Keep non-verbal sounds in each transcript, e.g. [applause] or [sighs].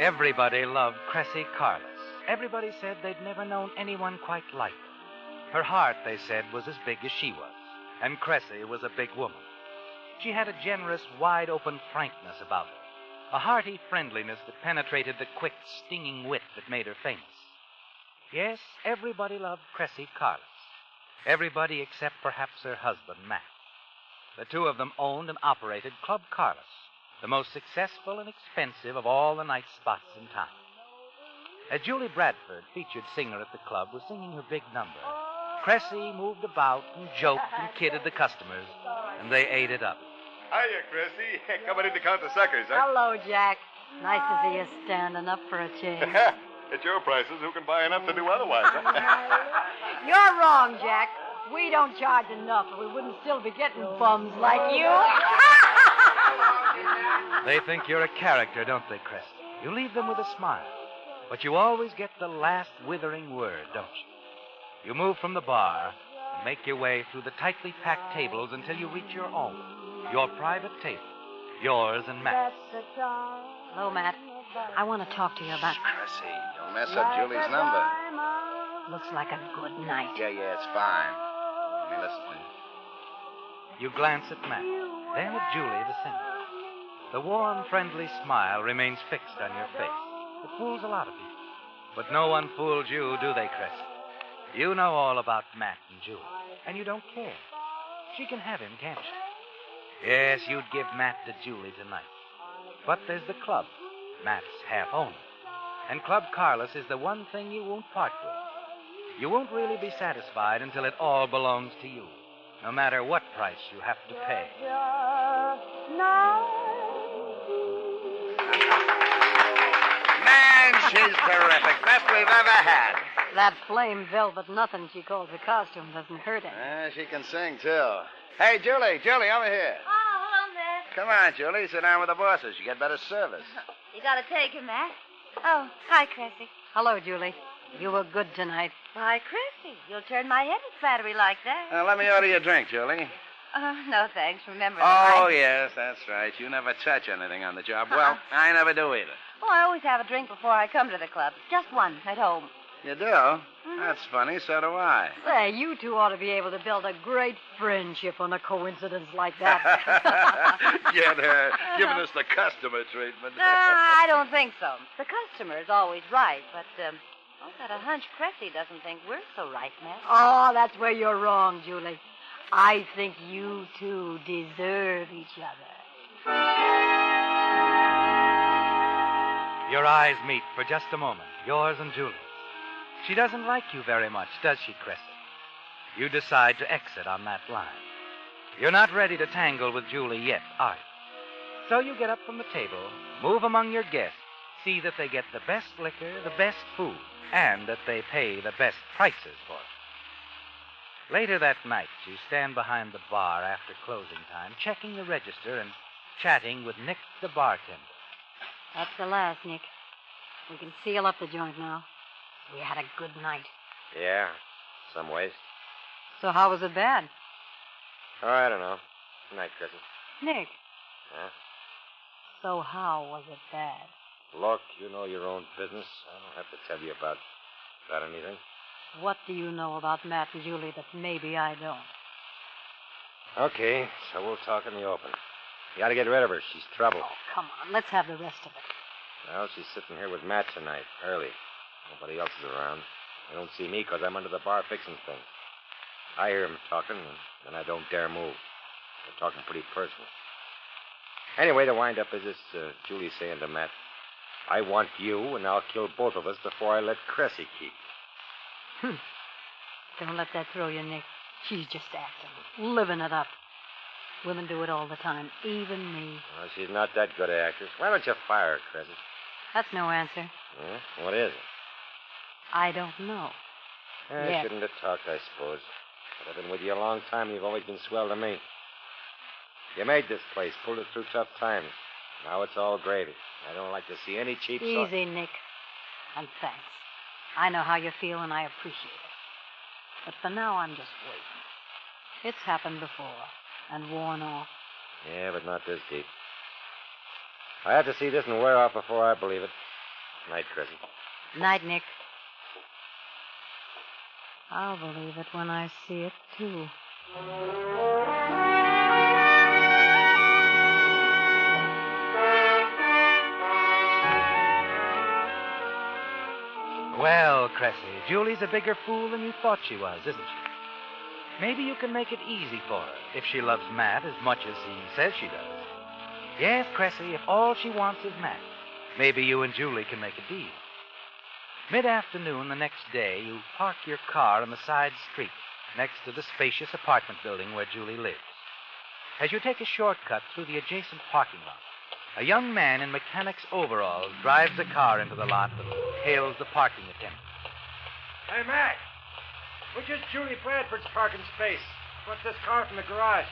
Everybody loved Cressy Carlos. Everybody said they'd never known anyone quite like her. Her heart, they said, was as big as she was, and Cressy was a big woman. She had a generous, wide open frankness about her, a hearty friendliness that penetrated the quick, stinging wit that made her famous. Yes, everybody loved Cressy Carlos. Everybody except perhaps her husband, Matt. The two of them owned and operated Club Carlos, the most successful and expensive of all the night spots in town. As Julie Bradford, featured singer at the club, was singing her big number, Cressy moved about and joked and kidded the customers, and they ate it up. Hiya, Cressy. [laughs] Coming in to count the suckers, huh? Hello, Jack. Nice to see you standing up for a change. [laughs] At your prices, who can buy enough to do otherwise, huh? [laughs] You're wrong, Jack. We don't charge enough, or we wouldn't still be getting bums like you. They think you're a character, don't they, Cressy? You leave them with a smile. But you always get the last withering word, don't you? You move from the bar and make your way through the tightly packed tables until you reach your own, your private table, yours and Matt's. Hello, Matt. I want to talk to you about. Cressy, don't mess up Julie's number. Looks like a good night. Yeah, yeah, it's fine. Let me listen. to You glance at Matt, then at Julie, the singer. The warm, friendly smile remains fixed on your face. It fools a lot of people. But no one fooled you, do they, Chris? You know all about Matt and Julie, and you don't care. She can have him, can't she? Yes, you'd give Matt to Julie tonight. But there's the club. Matt's half owner. And Club Carlos is the one thing you won't part with. You won't really be satisfied until it all belongs to you, no matter what price you have to pay. Man, she's terrific. Best we've ever had. That flame velvet nothing she calls a costume doesn't hurt any. Uh, she can sing, too. Hey, Julie, Julie, over here. Oh, hello, Matt. Come on, Julie. Sit down with the bosses. You get better service. You gotta take him, Matt. Oh, hi, Cressy. Hello, Julie. You were good tonight. Why, Cressy, you'll turn my head with flattery like that. Uh, let me order you a drink, Julie. Uh, no, thanks. Remember Oh, I... yes, that's right. You never touch anything on the job. Well, I never do either. Oh, I always have a drink before I come to the club. Just one at home. You do? That's funny. So do I. Say, you two ought to be able to build a great friendship on a coincidence like that. [laughs] [laughs] Get her giving us the customer treatment. No, I don't think so. The customer is always right, but um, I've got a hunch Cressy doesn't think we're so right, Matt. oh, that's where you're wrong, Julie. I think you two deserve each other. Your eyes meet for just a moment, yours and Julie's. She doesn't like you very much, does she, Cressy? You decide to exit on that line. You're not ready to tangle with Julie yet, are you? So you get up from the table, move among your guests, see that they get the best liquor, the best food, and that they pay the best prices for it. Later that night, you stand behind the bar after closing time, checking the register and chatting with Nick, the bartender. That's the last, Nick. We can seal up the joint now. We had a good night. Yeah, some ways. So how was it bad? Oh, I don't know. Good night, Chrissy. Nick, Huh? so how was it bad? Look, you know your own business. I don't have to tell you about about anything. What do you know about Matt and Julie that maybe I don't? Okay, so we'll talk in the open. You gotta get rid of her. She's trouble. Oh, come on. Let's have the rest of it. Well, she's sitting here with Matt tonight, early. Nobody else is around. They don't see me 'cause I'm under the bar fixing things. I hear 'em talking, and then I don't dare move. They're talking pretty personal. Anyway, the wind-up is this uh, Julie saying to Matt, I want you, and I'll kill both of us before I let Cressy keep. you." Don't let that throw you, Nick. She's just acting, living it up. Women do it all the time, even me. Well, she's not that good an actress. Why don't you fire her, Cressy? That's no answer. Huh? What is it? I don't know. Eh, I Yeah. shouldn't have talked, I suppose. But I've been with you a long time, and you've always been swell to me. You made this place, pulled it through tough times. Now it's all gravy. I don't like to see any cheap Easy, Nick. And thanks. I know how you feel, and I appreciate it. But for now, I'm just waiting. It's happened before, and worn off. Yeah, but not this deep. I have to see this and wear off before I believe it. Night, Cressy. Night, Nick. I'll believe it when I see it, too. Well, Cressy, Julie's a bigger fool than you thought she was, isn't she? Maybe you can make it easy for her if she loves Matt as much as he says she does. Yes, Cressy, if all she wants is Matt, maybe you and Julie can make a deal. Mid afternoon the next day, you park your car on the side street next to the spacious apartment building where Julie lives. As you take a shortcut through the adjacent parking lot, a young man in mechanic's overalls drives a car into the lot and hails the parking attendant. Hey, Mac. Which is Julie Bradford's parking space? What's this car from the garage?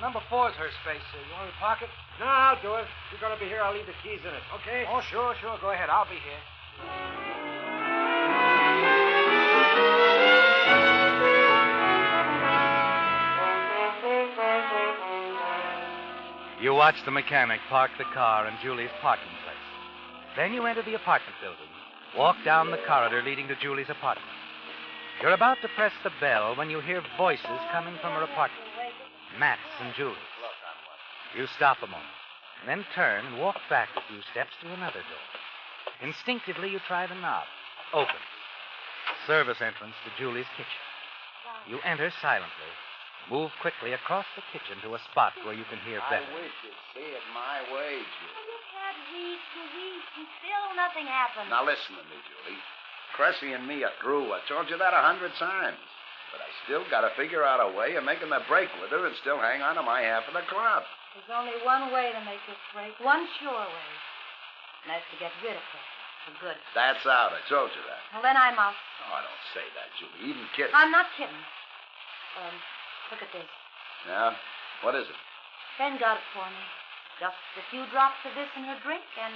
number four's her space. Uh, you want me to park it? No, I'll do it. If you're going to be here, I'll leave the keys in it, okay? Oh, sure, sure. Go ahead. I'll be here. You watch the mechanic park the car in Julie's parking place. Then you enter the apartment building, walk down the corridor leading to Julie's apartment. You're about to press the bell when you hear voices coming from her apartment. Matt's and Julie's. You stop a moment, and then turn and walk back a few steps to another door. Instinctively, you try the knob. Open. Service entrance to Julie's kitchen. You enter silently. Move quickly across the kitchen to a spot where you can hear better. I wish you'd see it my way, Julie. You've had weeks and weeks, and still nothing happened. Now listen to me, Julie. Cressy and me are through. I told you that a hundred times. But I still got to figure out a way of making the break with her and still hang on to my half of the club. There's only one way to make this break, one sure way. And that's to get rid of her for good. That's out. I told you that. Well, then I'm out. Oh, I don't say that, Julie. Even kidding. I'm not kidding. Um, look at this. Yeah? What is it? Ben got it for me. Just a few drops of this in her drink and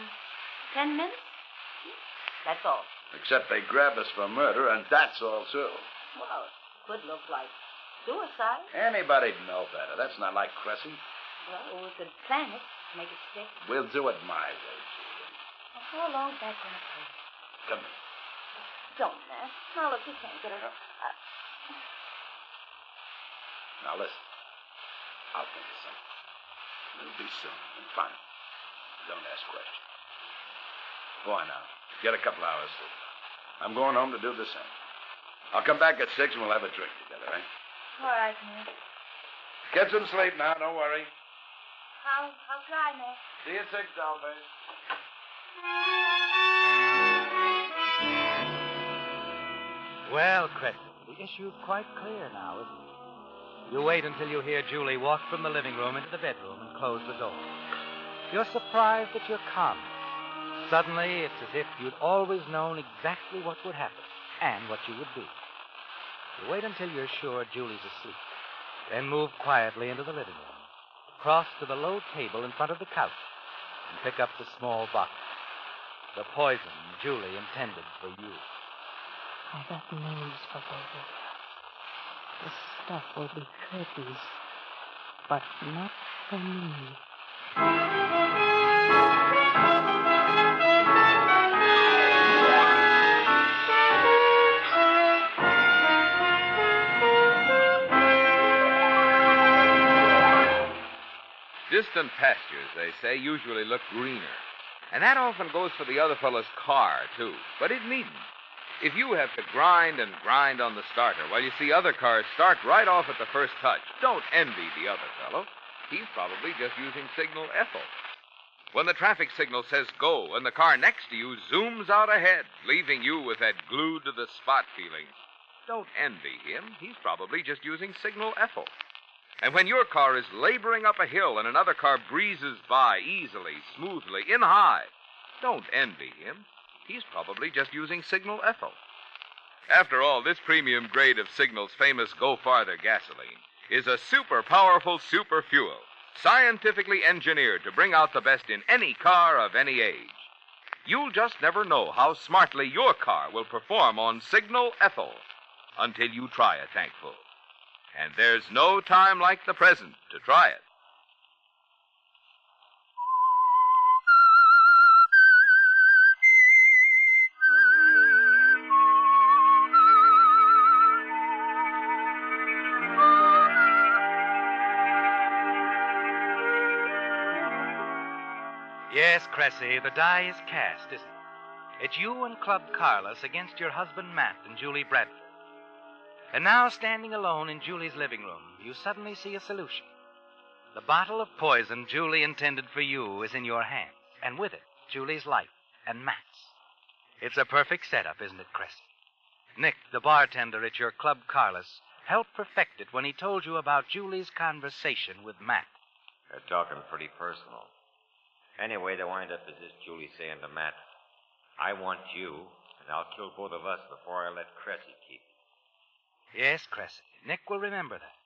ten minutes. That's all. Except they grab us for murder, and that's all, too. Well, it could look like suicide. Anybody'd know better. That's not like Cressy. Well, we could plan it, make it stick. We'll do it my way. Well, how long's that going to take? Come here. Don't, man. Now, look, you can't get her. Uh, Now listen. I'll think of something. It'll be soon and final. Don't ask questions. Go on now. Get a couple hours sleep. I'm going home to do the same. I'll come back at six and we'll have a drink together, eh? all right, man. Get some sleep now. Don't worry. I'll, I'll try, man. See you at six, dollface. Well, Cressy, the issue's quite clear now, isn't it? You wait until you hear Julie walk from the living room into the bedroom and close the door. You're surprised that you're calmness. Suddenly, it's as if you'd always known exactly what would happen and what you would do. You wait until you're sure Julie's asleep, then move quietly into the living room, cross to the low table in front of the couch, and pick up the small bottle. The poison Julie intended for you. I got names for you. The stuff will be curtains, but not for me. Distant pastures, they say, usually look greener. And that often goes for the other fellow's car, too. But it needn't. If you have to grind and grind on the starter while you see other cars start right off at the first touch, don't envy the other fellow. He's probably just using signal Ethyl. When the traffic signal says go and the car next to you zooms out ahead, leaving you with that glued to the spot feeling, don't envy him. He's probably just using signal Ethyl. And when your car is laboring up a hill and another car breezes by easily, smoothly, in high, don't envy him. He's probably just using signal Ethyl. After all, this premium grade of Signal's famous Go Farther gasoline is a super powerful super fuel, scientifically engineered to bring out the best in any car of any age. You'll just never know how smartly your car will perform on Signal Ethyl until you try a tankful. And there's no time like the present to try it. Yes, Cressy, the die is cast, isn't it? It's you and Club Carlos against your husband Matt and Julie Bradford. And now, standing alone in Julie's living room, you suddenly see a solution. The bottle of poison Julie intended for you is in your hands, and with it, Julie's life and Matt's. It's a perfect setup, isn't it, Cressy? Nick, the bartender at your Club Carlos, helped perfect it when he told you about Julie's conversation with Matt. They're talking pretty personal. Anyway, the wind up is this Julie saying to Matt, I want you, and I'll kill both of us before I let Cressy keep. Yes, Cressy. Nick will remember that.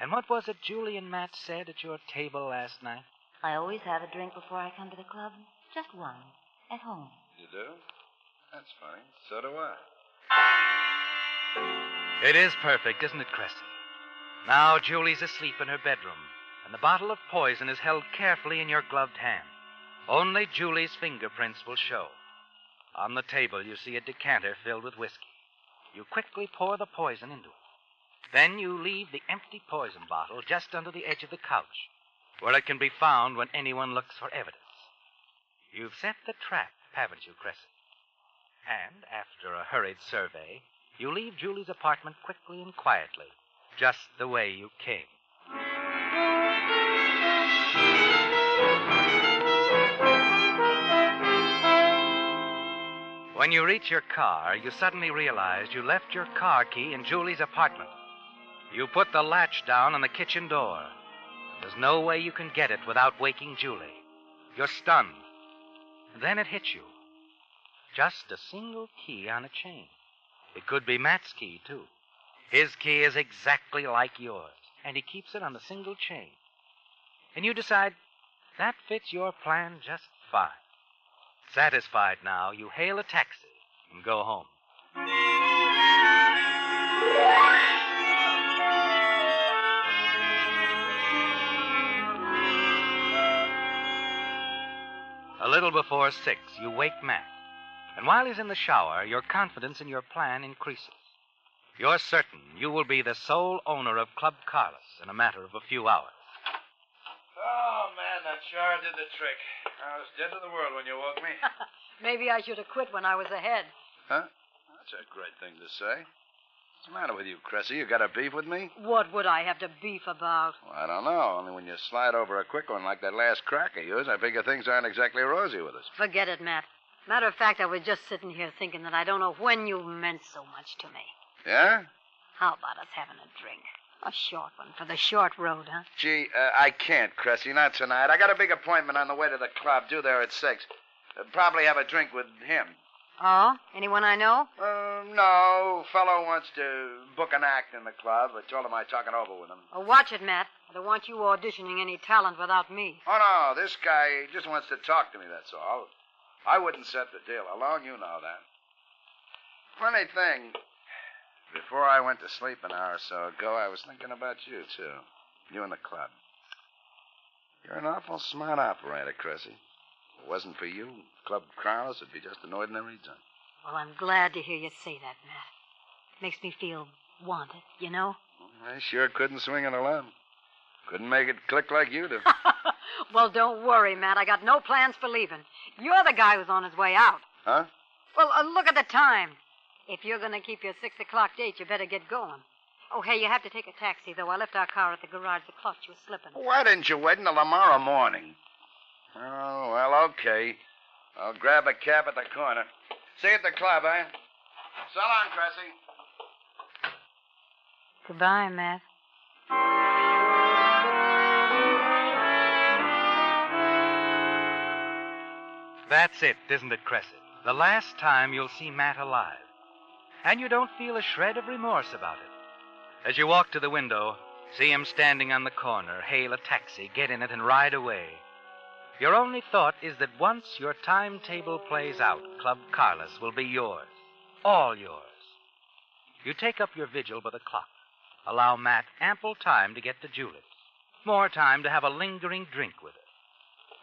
And what was it Julie and Matt said at your table last night? I always have a drink before I come to the club. Just one. At home. You do? That's funny. So do I. It is perfect, isn't it, Cressy? Now Julie's asleep in her bedroom, and the bottle of poison is held carefully in your gloved hand. Only Julie's fingerprints will show. On the table, you see a decanter filled with whiskey. You quickly pour the poison into it. Then you leave the empty poison bottle just under the edge of the couch, where it can be found when anyone looks for evidence. You've set the trap, haven't you, Cressy? And after a hurried survey, you leave Julie's apartment quickly and quietly, just the way you came. When you reach your car, you suddenly realize you left your car key in Julie's apartment. You put the latch down on the kitchen door. There's no way you can get it without waking Julie. You're stunned. Then it hits you. Just a single key on a chain. It could be Matt's key, too. His key is exactly like yours, and he keeps it on a single chain. And you decide that fits your plan just fine. Satisfied now, you hail a taxi and go home. A little before six, you wake Matt. And while he's in the shower, your confidence in your plan increases. You're certain you will be the sole owner of Club Carlos in a matter of a few hours. That sure did the trick. I was dead to the world when you woke me. [laughs] Maybe I should have quit when I was ahead. huh? That's a great thing to say. What's the matter with you, Cressy? You got a beef with me? What would I have to beef about? Well, I don't know. Only when you slide over a quick one like that last crack of yours, I figure things aren't exactly rosy with us. Forget it, Matt. Matter of fact, I was just sitting here thinking that I don't know when you meant so much to me. Yeah? How about us having a drink? A short one for the short road, huh? Gee, uh, I can't, Cressy. Not tonight. I got a big appointment on the way to the club, due there at six. Uh, probably have a drink with him. Oh? Anyone I know? Uh, no, fellow wants to book an act in the club. I told him I'd talk it over with him. Oh, watch it, Matt. I don't want you auditioning any talent without me. Oh, no, this guy just wants to talk to me, that's all. I wouldn't set the deal alone, you know that. Funny thing, before I went to sleep an hour or so ago, I was thinking about you, too. You and the club. You're an awful smart operator, Cressy. If it wasn't for you, Club Carlos would be just an ordinary junk. Well, I'm glad to hear you say that, Matt. It makes me feel wanted, you know? I sure couldn't swing it alone. Couldn't make it click like you do. [laughs] Well, don't worry, Matt. I got no plans for leaving. You're the guy who's on his way out. Huh? Well, uh, look at the time. If you're going to keep your six o'clock date, you better get going. Oh, hey, you have to take a taxi, though. I left our car at the garage. The clutch was slipping. Why didn't you wait until tomorrow morning? Oh, well, okay. I'll grab a cab at the corner. See you at the club, eh? So long, Cressy. Goodbye, Matt. That's it, isn't it, Cressy? The last time you'll see Matt alive. And you don't feel a shred of remorse about it. As you walk to the window, see him standing on the corner, hail a taxi, get in it, and ride away. Your only thought is that once your timetable plays out, Club Carlos will be yours. All yours. You take up your vigil by the clock. Allow Matt ample time to get to Julie's. More time to have a lingering drink with her.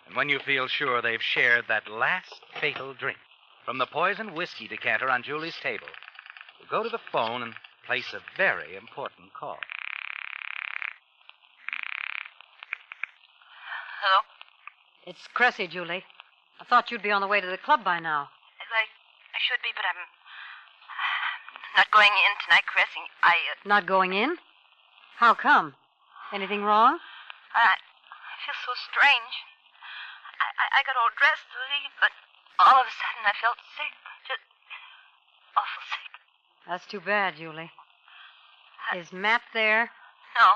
And when you feel sure they've shared that last fatal drink from the poisoned whiskey decanter on Julie's table, you go to the phone and place a very important call. Hello? It's Cressy, Julie. I thought you'd be on the way to the club by now. I, I should be, but I'm not going in tonight, Cressy. I, uh, Not going in? How come? Anything wrong? I, I feel so strange. I, I, I got all dressed to leave, but all of a sudden I felt sick. Just awful sick. That's too bad, Julie. Is Matt there? No.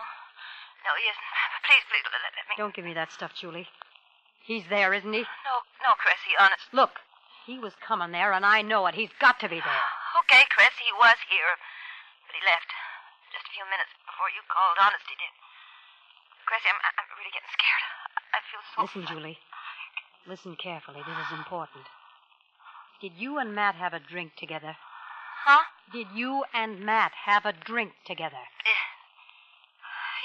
No, he isn't. Please, please, let, let me. Don't give me that stuff, Julie. He's there, isn't he? No, no, Cressy, honest. Look, he was coming there, and I know it. He's got to be there. [sighs] Okay, Cressy, he was here. But he left. Just a few minutes before you called. Honest, he did. Cressy, I'm, I'm really getting scared. I feel so. Listen, Julie. Listen carefully. This is important. Did you and Matt have a drink together? Huh? Did you and Matt have a drink together?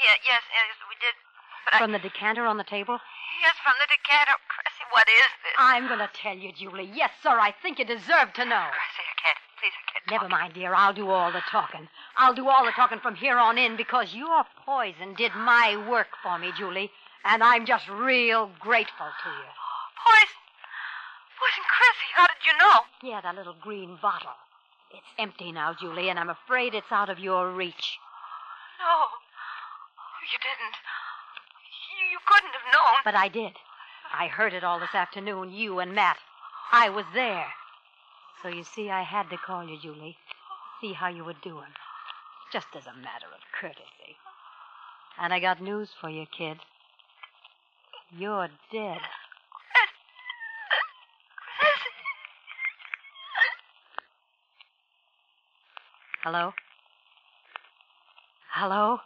Yeah, yes, yes, we did. But I. From the decanter on the table? Yes, from the decanter. Cressy, what is this? I'm going to tell you, Julie. Yes, sir, I think you deserve to know. Cressy, I can't. Please, I can't. Never mind, dear. I'll do all the talking. I'll do all the talking from here on in because your poison did my work for me, Julie. And I'm just real grateful to you. Poison. Poison, Cressy, how did you know? Yeah, that little green bottle. It's empty now, Julie, and I'm afraid it's out of your reach. No. Oh, you didn't. You, you couldn't have known. But I did. I heard it all this afternoon, you and Matt. I was there. So you see, I had to call you, Julie. See how you were doing. Just as a matter of courtesy. And I got news for you, kid. You're dead. Hello? Hello?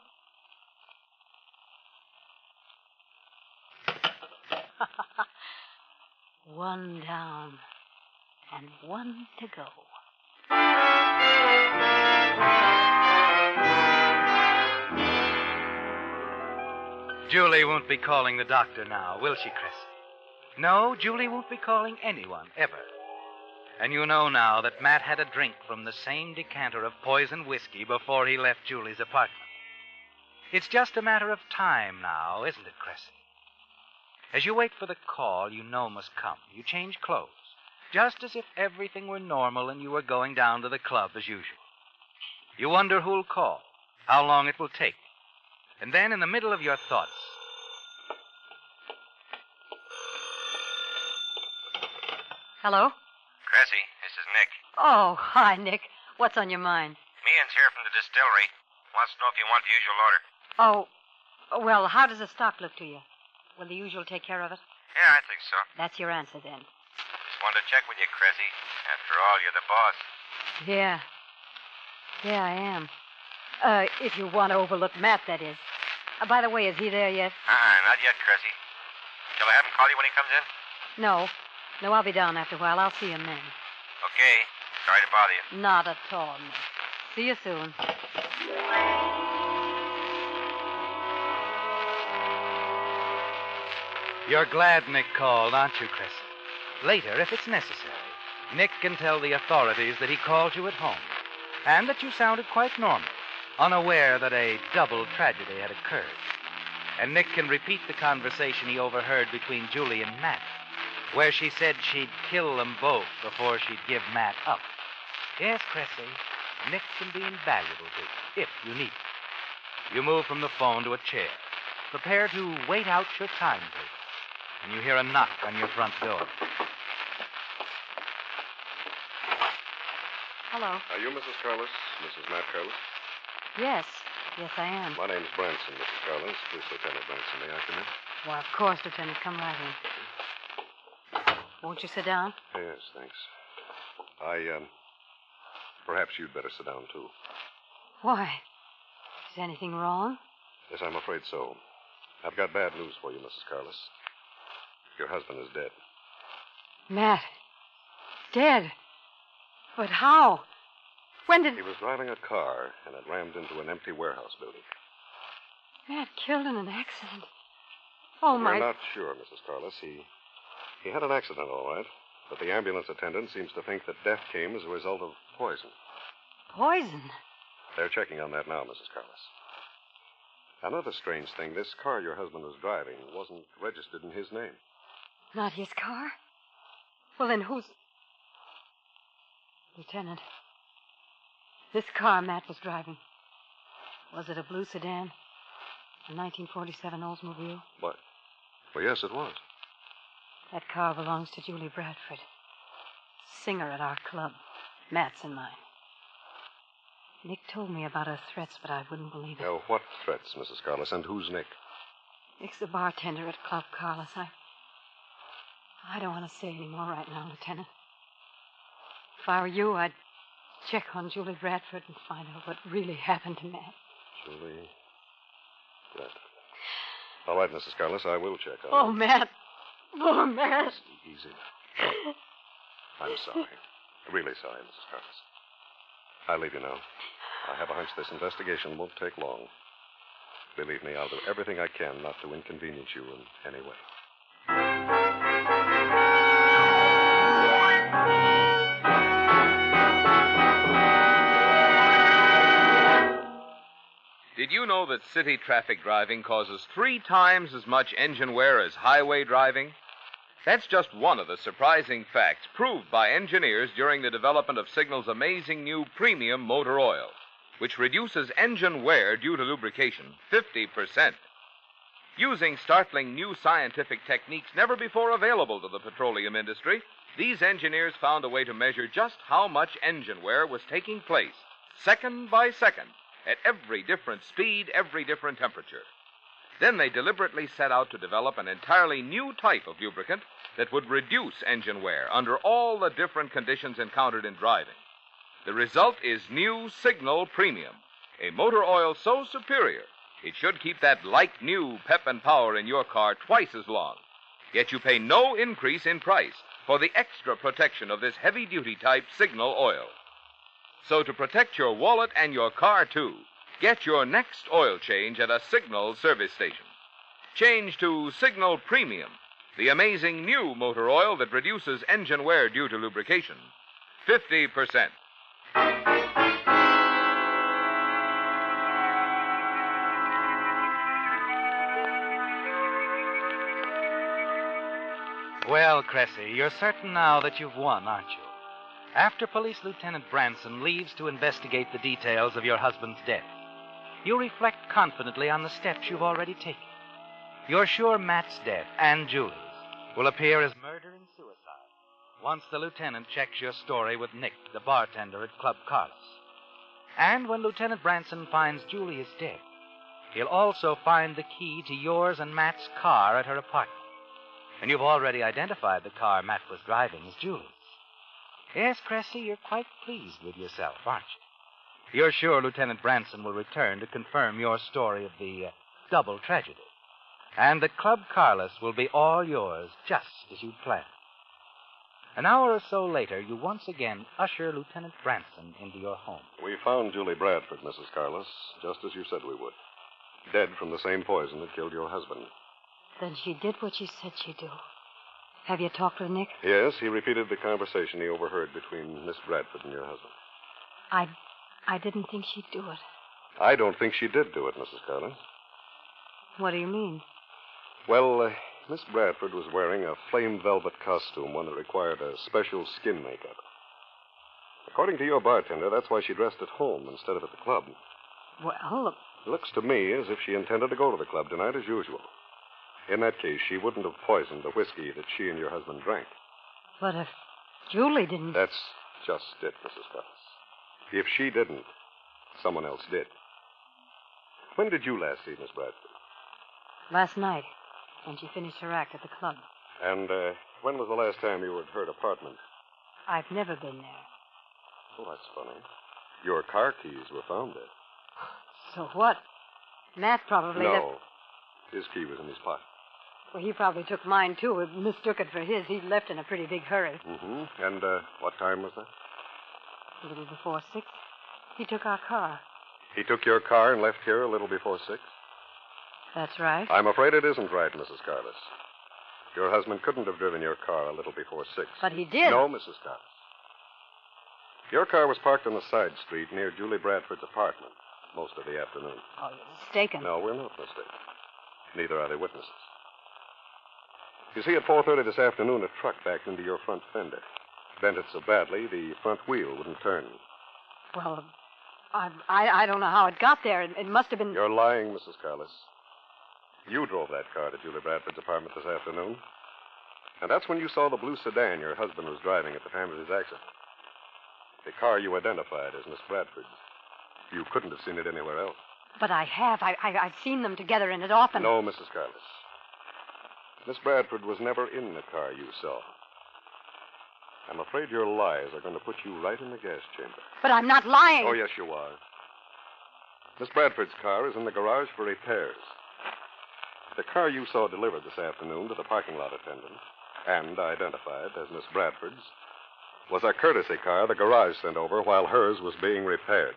[laughs] one down and one to go. Julie won't be calling the doctor now, will she, Chris? No, Julie won't be calling anyone, ever. And you know now that Matt had a drink from the same decanter of poison whiskey before he left Julie's apartment. It's just a matter of time now, isn't it, Cressy? As you wait for the call you know must come, you change clothes, just as if everything were normal and you were going down to the club as usual. You wonder who'll call, how long it will take. And then, in the middle of your thoughts, Hello? Cressy, this is Nick. Oh, hi, Nick. What's on your mind? Meehan's here from the distillery. Wants to know if you want the usual order. Oh, well, how does the stock look to you? Will the usual take care of it? Yeah, I think so. That's your answer then. Just wanted to check with you, Cressy. After all, you're the boss. Yeah. Yeah, I am. Uh, if you want to overlook Matt, that is. Uh, by the way, is he there yet? Ah, not yet, Cressy. Shall I have him call you when he comes in? No. No, I'll be down after a while. I'll see him then. Okay. Sorry to bother you. Not at all, Nick. See you soon. You're glad Nick called, aren't you, Chris? Later, if it's necessary, Nick can tell the authorities that he called you at home and that you sounded quite normal, unaware that a double tragedy had occurred. And Nick can repeat the conversation he overheard between Julie and Matt, where she said she'd kill them both before she'd give Matt up. Yes, Cressy, Nick can be invaluable to you, if you need it. You move from the phone to a chair. Prepare to wait out your timetable. And you hear a knock on your front door. Hello. Are you Mrs. Carlos? Mrs. Matt Carlos? Yes. Yes, I am. My name's Branson, Mrs. Carlos. Police Lieutenant Branson. May I come in? Why, of course, Lieutenant. Come right in. Won't you sit down? Yes, thanks. I, um. Perhaps you'd better sit down, too. Why? Is anything wrong? Yes, I'm afraid so. I've got bad news for you, Mrs. Carlos. Your husband is dead. Matt. Dead. But how? When did. He was driving a car and it rammed into an empty warehouse building. Matt killed in an accident. Oh, We're my. not sure, Mrs. Carlos. He he had an accident, all right, but the ambulance attendant seems to think that death came as a result of poison. Poison. They're checking on that now, Mrs. Carlos. Another strange thing: this car your husband was driving wasn't registered in his name. Not his car? Well, then whose. Lieutenant. This car Matt was driving. Was it a blue sedan? A 1947 Oldsmobile? What? Well, yes, it was. That car belongs to Julie Bradford. Singer at our club. Matt's and mine. Nick told me about her threats, but I wouldn't believe it. Now, what threats, Mrs. Carlos, and who's Nick? Nick's the bartender at Club Carlos. I. I don't want to say any more right now, Lieutenant. If I were you, I'd check on Julie Bradford and find out what really happened to Matt. Julie Bradford. All right, Mrs. Carlos, I will check on Oh. Matt. Oh, Matt. Easy. I'm sorry. Really sorry, Mrs. Carlos. I leave you now. I have a hunch this investigation won't take long. Believe me, I'll do everything I can not to inconvenience you in any way. Did you know that city traffic driving causes three times as much engine wear as highway driving? That's just one of the surprising facts proved by engineers during the development of Signal's amazing new premium motor oil, which reduces engine wear due to lubrication 50%. Using startling new scientific techniques never before available to the petroleum industry, these engineers found a way to measure just how much engine wear was taking place, second by second, at every different speed, every different temperature. Then they deliberately set out to develop an entirely new type of lubricant that would reduce engine wear under all the different conditions encountered in driving. The result is new Signal Premium, a motor oil so superior it should keep that like new pep and power in your car twice as long. Yet you pay no increase in price for the extra protection of this heavy duty type Signal oil. So to protect your wallet and your car too, get your next oil change at a Signal service station. Change to Signal Premium, the amazing new motor oil that reduces engine wear due to lubrication. 50%. Well, Cressy, you're certain now that you've won, aren't you? After Police Lieutenant Branson leaves to investigate the details of your husband's death, you reflect confidently on the steps you've already taken. You're sure Matt's death and Julie's will appear as murder and suicide once the lieutenant checks your story with Nick, the bartender at Club Carlos. And when Lieutenant Branson finds Julie is dead, he'll also find the key to yours and Matt's car at her apartment. And you've already identified the car Matt was driving as Julie's. Yes, Cressy, you're quite pleased with yourself, aren't you? You're sure Lieutenant Branson will return to confirm your story of the uh, double tragedy. And that Club Carlos will be all yours, just as you planned. An hour or so later, you once again usher Lieutenant Branson into your home. We found Julie Bradford, Mrs. Carlos, just as you said we would. Dead from the same poison that killed your husband. Then she did what she said she'd do. Have you talked with Nick? Yes, he repeated the conversation he overheard between Miss Bradford and your husband. I, I didn't think she'd do it. I don't think she did do it, Mrs. Carlos. What do you mean? Well, uh, Miss Bradford was wearing a flame velvet costume, one that required a special skin makeup. According to your bartender, that's why she dressed at home instead of at the club. Well, It looks to me as if she intended to go to the club tonight as usual. In that case, she wouldn't have poisoned the whiskey that she and your husband drank. but if Julie didn't. That's just it, Mrs. Carlos. If she didn't, someone else did. When did you last see Miss Bradford? Last night, when she finished her act at the club. And uh, when was the last time you were at her apartment? I've never been there. Oh, that's funny. Your car keys were found there. So what? Matt probably no. left. His key was in his pocket. Well, he probably took mine, too. He mistook it for his. He left in a pretty big hurry. Mm-hmm. And uh, what time was that? A little before six. He took our car. He took your car and left here a little before six? That's right. I'm afraid it isn't right, Mrs. Carlos. Your husband couldn't have driven your car a little before six. But he did. No, Mrs. Carlos. Your car was parked on the side street near Julie Bradford's apartment most of the afternoon. Oh, you're mistaken. No, we're not mistaken. Neither are the witnesses. You see, at 4.30 this afternoon, a truck backed into your front fender. Bent it so badly, the front wheel wouldn't turn. Well, I, I, I don't know how it got there. It, it must have been. You're lying, Mrs. Carlos. You drove that car to Julie Bradford's apartment this afternoon. And that's when you saw the blue sedan your husband was driving at the time of his accident. The car you identified as Miss Bradford's. You couldn't have seen it anywhere else. But I have. I, I, I've seen them together in it often. No, Mrs. Carlos. Miss Bradford was never in the car you saw. I'm afraid your lies are going to put you right in the gas chamber. But I'm not lying. Oh, yes, you are. Miss Bradford's car is in the garage for repairs. The car you saw delivered this afternoon to the parking lot attendant and identified as Miss Bradford's was a courtesy car the garage sent over while hers was being repaired.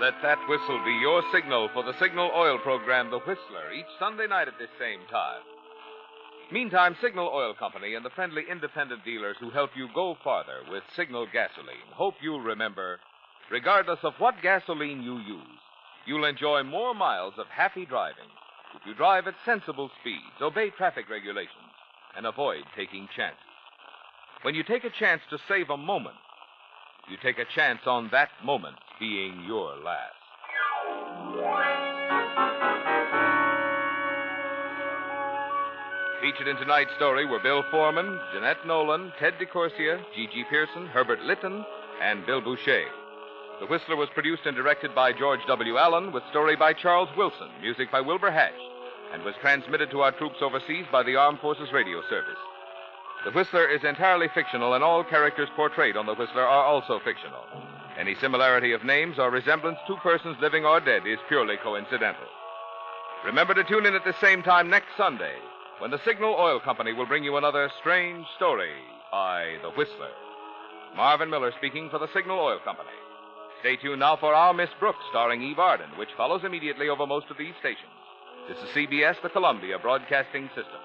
Let that whistle be your signal for the Signal Oil program, The Whistler, each Sunday night at this same time. Meantime, Signal Oil Company and the friendly independent dealers who help you go farther with Signal gasoline hope you'll remember regardless of what gasoline you use, you'll enjoy more miles of happy driving if you drive at sensible speeds, obey traffic regulations, and avoid taking chances. When you take a chance to save a moment, you take a chance on that moment being your last. Featured in tonight's story were Bill Forman, Jeanette Nolan, Ted DeCorsia, G.G. Pearson, Herbert Lytton, and Bill Bouchey. The Whistler was produced and directed by George W. Allen, with story by Charles Wilson, music by Wilbur Hatch, and was transmitted to our troops overseas by the Armed Forces Radio Service. The Whistler is entirely fictional, and all characters portrayed on The Whistler are also fictional. Any similarity of names or resemblance to persons living or dead is purely coincidental. Remember to tune in at the same time next Sunday when the Signal Oil Company will bring you another strange story by The Whistler. Marvin Miller speaking for the Signal Oil Company. Stay tuned now for Our Miss Brooks, starring Eve Arden, which follows immediately over most of these stations. This is CBS, the Columbia Broadcasting System.